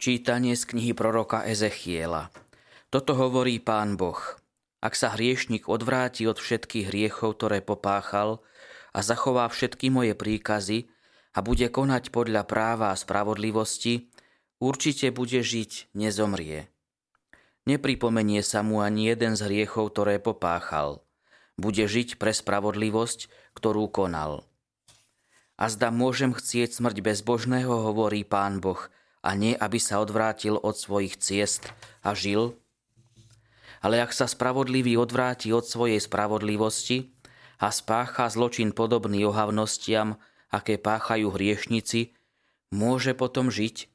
Čítanie z knihy proroka Ezechiela. Toto hovorí pán Boh. Ak sa hriešnik odvráti od všetkých hriechov, ktoré popáchal a zachová všetky moje príkazy a bude konať podľa práva a spravodlivosti, určite bude žiť, nezomrie. Nepripomenie sa mu ani jeden z hriechov, ktoré popáchal. Bude žiť pre spravodlivosť, ktorú konal. A zda môžem chcieť smrť bezbožného, hovorí pán Boh, a nie, aby sa odvrátil od svojich ciest a žil? Ale ak sa spravodlivý odvráti od svojej spravodlivosti a spácha zločin podobný ohavnostiam, aké páchajú hriešnici, môže potom žiť?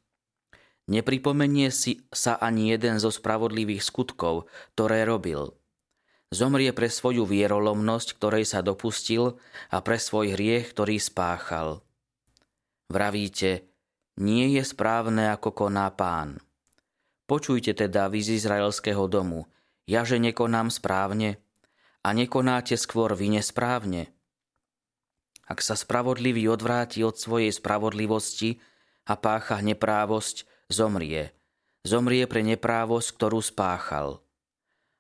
Nepripomenie si sa ani jeden zo spravodlivých skutkov, ktoré robil. Zomrie pre svoju vierolomnosť, ktorej sa dopustil, a pre svoj hriech, ktorý spáchal. Vravíte, nie je správne, ako koná pán. Počujte teda vy z izraelského domu, ja že nekonám správne a nekonáte skôr vy nesprávne. Ak sa spravodlivý odvráti od svojej spravodlivosti a pácha neprávosť, zomrie. Zomrie pre neprávosť, ktorú spáchal.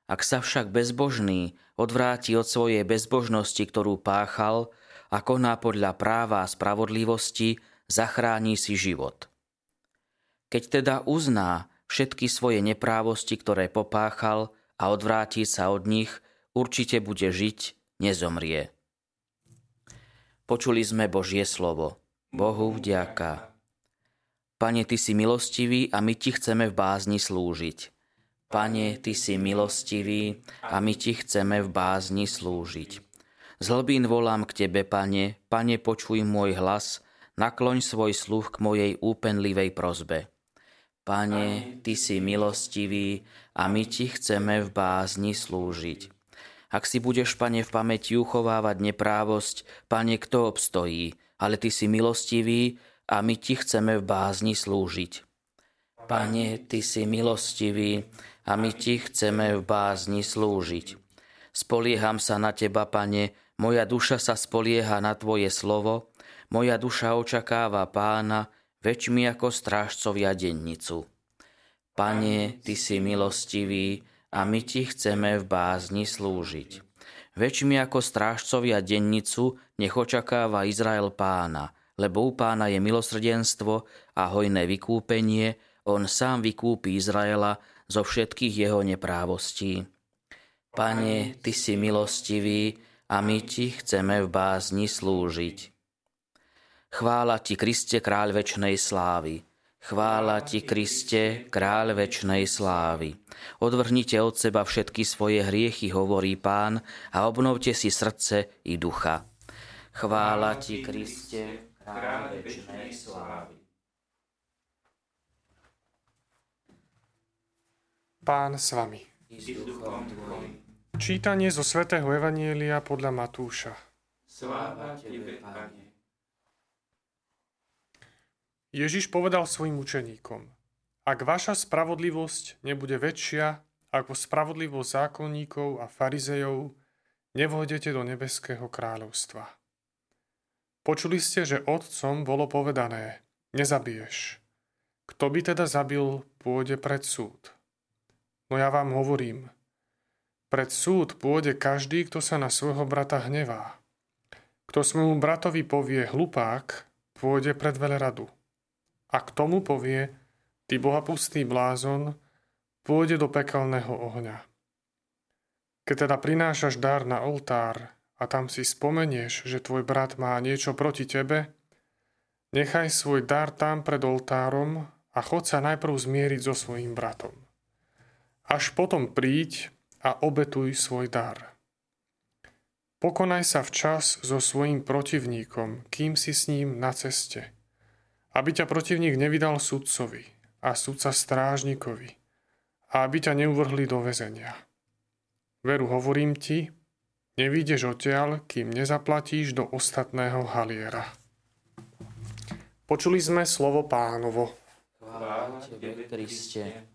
Ak sa však bezbožný odvráti od svojej bezbožnosti, ktorú páchal, a koná podľa práva a spravodlivosti, zachráni si život. Keď teda uzná všetky svoje neprávosti, ktoré popáchal a odvráti sa od nich, určite bude žiť, nezomrie. Počuli sme Božie slovo. Bohu vďaka. Pane, Ty si milostivý a my Ti chceme v bázni slúžiť. Pane, Ty si milostivý a my Ti chceme v bázni slúžiť. Z hlbín volám k Tebe, Pane, Pane, počuj môj hlas nakloň svoj sluch k mojej úpenlivej prozbe. Pane, Ty si milostivý a my Ti chceme v bázni slúžiť. Ak si budeš, Pane, v pamäti uchovávať neprávosť, Pane, kto obstojí, ale Ty si milostivý a my Ti chceme v bázni slúžiť. Pane, Ty si milostivý a my Ti chceme v bázni slúžiť. Spolieham sa na Teba, Pane, moja duša sa spolieha na Tvoje slovo, moja duša očakáva pána, väčšmi ako strážcovia dennicu. Pane, Ty si milostivý a my Ti chceme v bázni slúžiť. Väčšmi ako strážcovia dennicu nech očakáva Izrael pána, lebo u pána je milosrdenstvo a hojné vykúpenie, on sám vykúpi Izraela zo všetkých jeho neprávostí. Pane, Ty si milostivý a my Ti chceme v bázni slúžiť. Chvála ti, Kriste, kráľ večnej slávy. Chvála ti, Kriste, kráľ večnej slávy. Odvrhnite od seba všetky svoje hriechy, hovorí pán, a obnovte si srdce i ducha. Chvála ti, Kriste, kráľ večnej slávy. Pán s vami. Čítanie zo svätého Evanielia podľa Matúša. Sláva Tebe, Pane. Ježiš povedal svojim učeníkom, ak vaša spravodlivosť nebude väčšia ako spravodlivosť zákonníkov a farizejov, nevôjdete do nebeského kráľovstva. Počuli ste, že otcom bolo povedané, nezabiješ. Kto by teda zabil, pôjde pred súd. No ja vám hovorím, pred súd pôjde každý, kto sa na svojho brata hnevá. Kto svojmu bratovi povie hlupák, pôjde pred veľradu. A k tomu povie, ty bohapustý blázon, pôjde do pekelného ohňa. Keď teda prinášaš dar na oltár a tam si spomenieš, že tvoj brat má niečo proti tebe, nechaj svoj dar tam pred oltárom a chod sa najprv zmieriť so svojím bratom. Až potom príď a obetuj svoj dar. Pokonaj sa včas so svojím protivníkom, kým si s ním na ceste – aby ťa protivník nevydal sudcovi a sudca strážnikovi a aby ťa neuvrhli do väzenia. Veru hovorím ti, nevídeš odtiaľ, kým nezaplatíš do ostatného haliera. Počuli sme slovo pánovo. Chvála Tebe, Kriste.